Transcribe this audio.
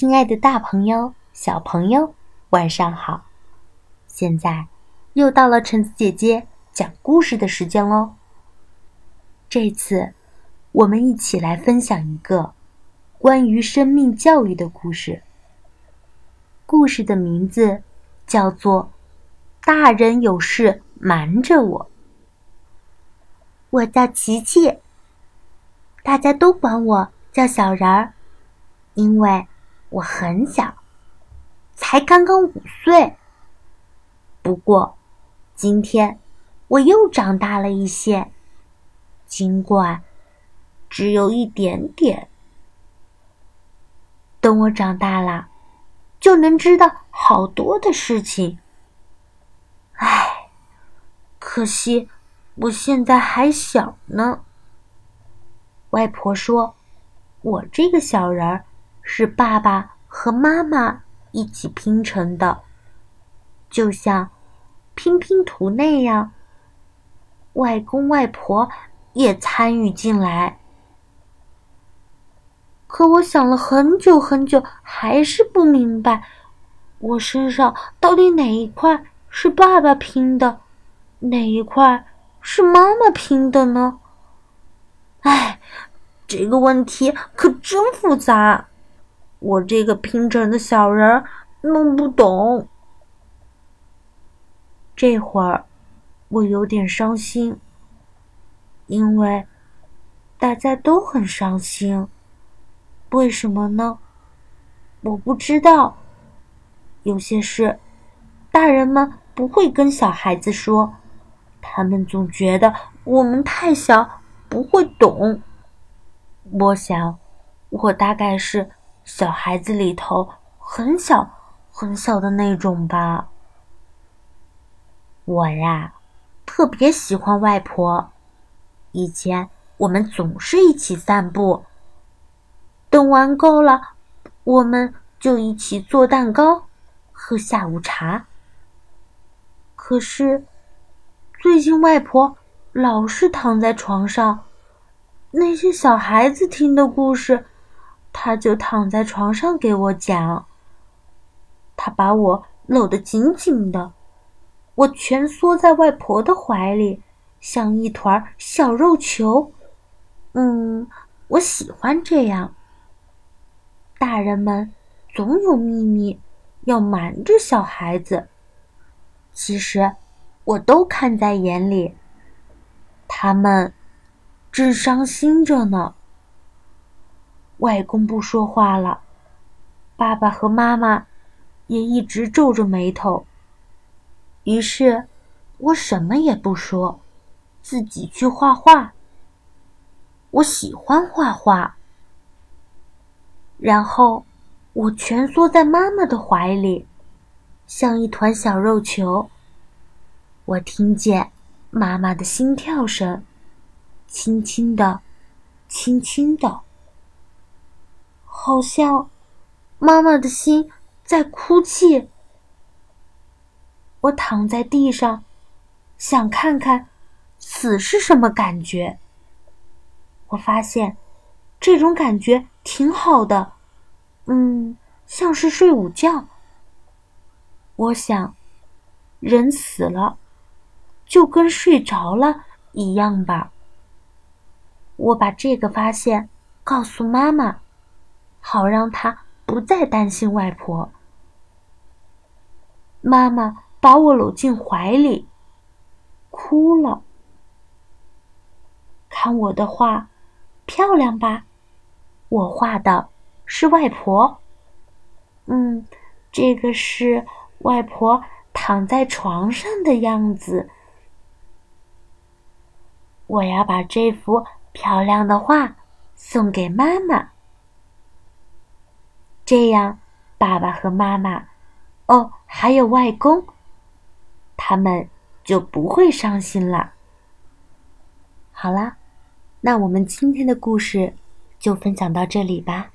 亲爱的大朋友、小朋友，晚上好！现在又到了橙子姐姐讲故事的时间喽。这次我们一起来分享一个关于生命教育的故事。故事的名字叫做《大人有事瞒着我》。我叫琪琪，大家都管我叫小人儿，因为。我很小，才刚刚五岁。不过，今天我又长大了一些，尽管只有一点点。等我长大了，就能知道好多的事情。唉，可惜我现在还小呢。外婆说：“我这个小人儿。”是爸爸和妈妈一起拼成的，就像拼拼图那样。外公外婆也参与进来，可我想了很久很久，还是不明白，我身上到底哪一块是爸爸拼的，哪一块是妈妈拼的呢？哎，这个问题可真复杂。我这个拼成的小人弄不懂。这会儿我有点伤心，因为大家都很伤心。为什么呢？我不知道。有些事，大人们不会跟小孩子说，他们总觉得我们太小，不会懂。我想，我大概是。小孩子里头很小很小的那种吧。我呀，特别喜欢外婆。以前我们总是一起散步，等玩够了，我们就一起做蛋糕，喝下午茶。可是最近外婆老是躺在床上，那些小孩子听的故事。他就躺在床上给我讲。他把我搂得紧紧的，我蜷缩在外婆的怀里，像一团小肉球。嗯，我喜欢这样。大人们总有秘密要瞒着小孩子，其实我都看在眼里。他们正伤心着呢。外公不说话了，爸爸和妈妈也一直皱着眉头。于是，我什么也不说，自己去画画。我喜欢画画。然后，我蜷缩在妈妈的怀里，像一团小肉球。我听见妈妈的心跳声，轻轻的，轻轻的。好像妈妈的心在哭泣。我躺在地上，想看看死是什么感觉。我发现这种感觉挺好的，嗯，像是睡午觉。我想，人死了就跟睡着了一样吧。我把这个发现告诉妈妈。好让他不再担心外婆。妈妈把我搂进怀里，哭了。看我的画，漂亮吧？我画的是外婆。嗯，这个是外婆躺在床上的样子。我要把这幅漂亮的画送给妈妈。这样，爸爸和妈妈，哦，还有外公，他们就不会伤心了。好啦，那我们今天的故事就分享到这里吧。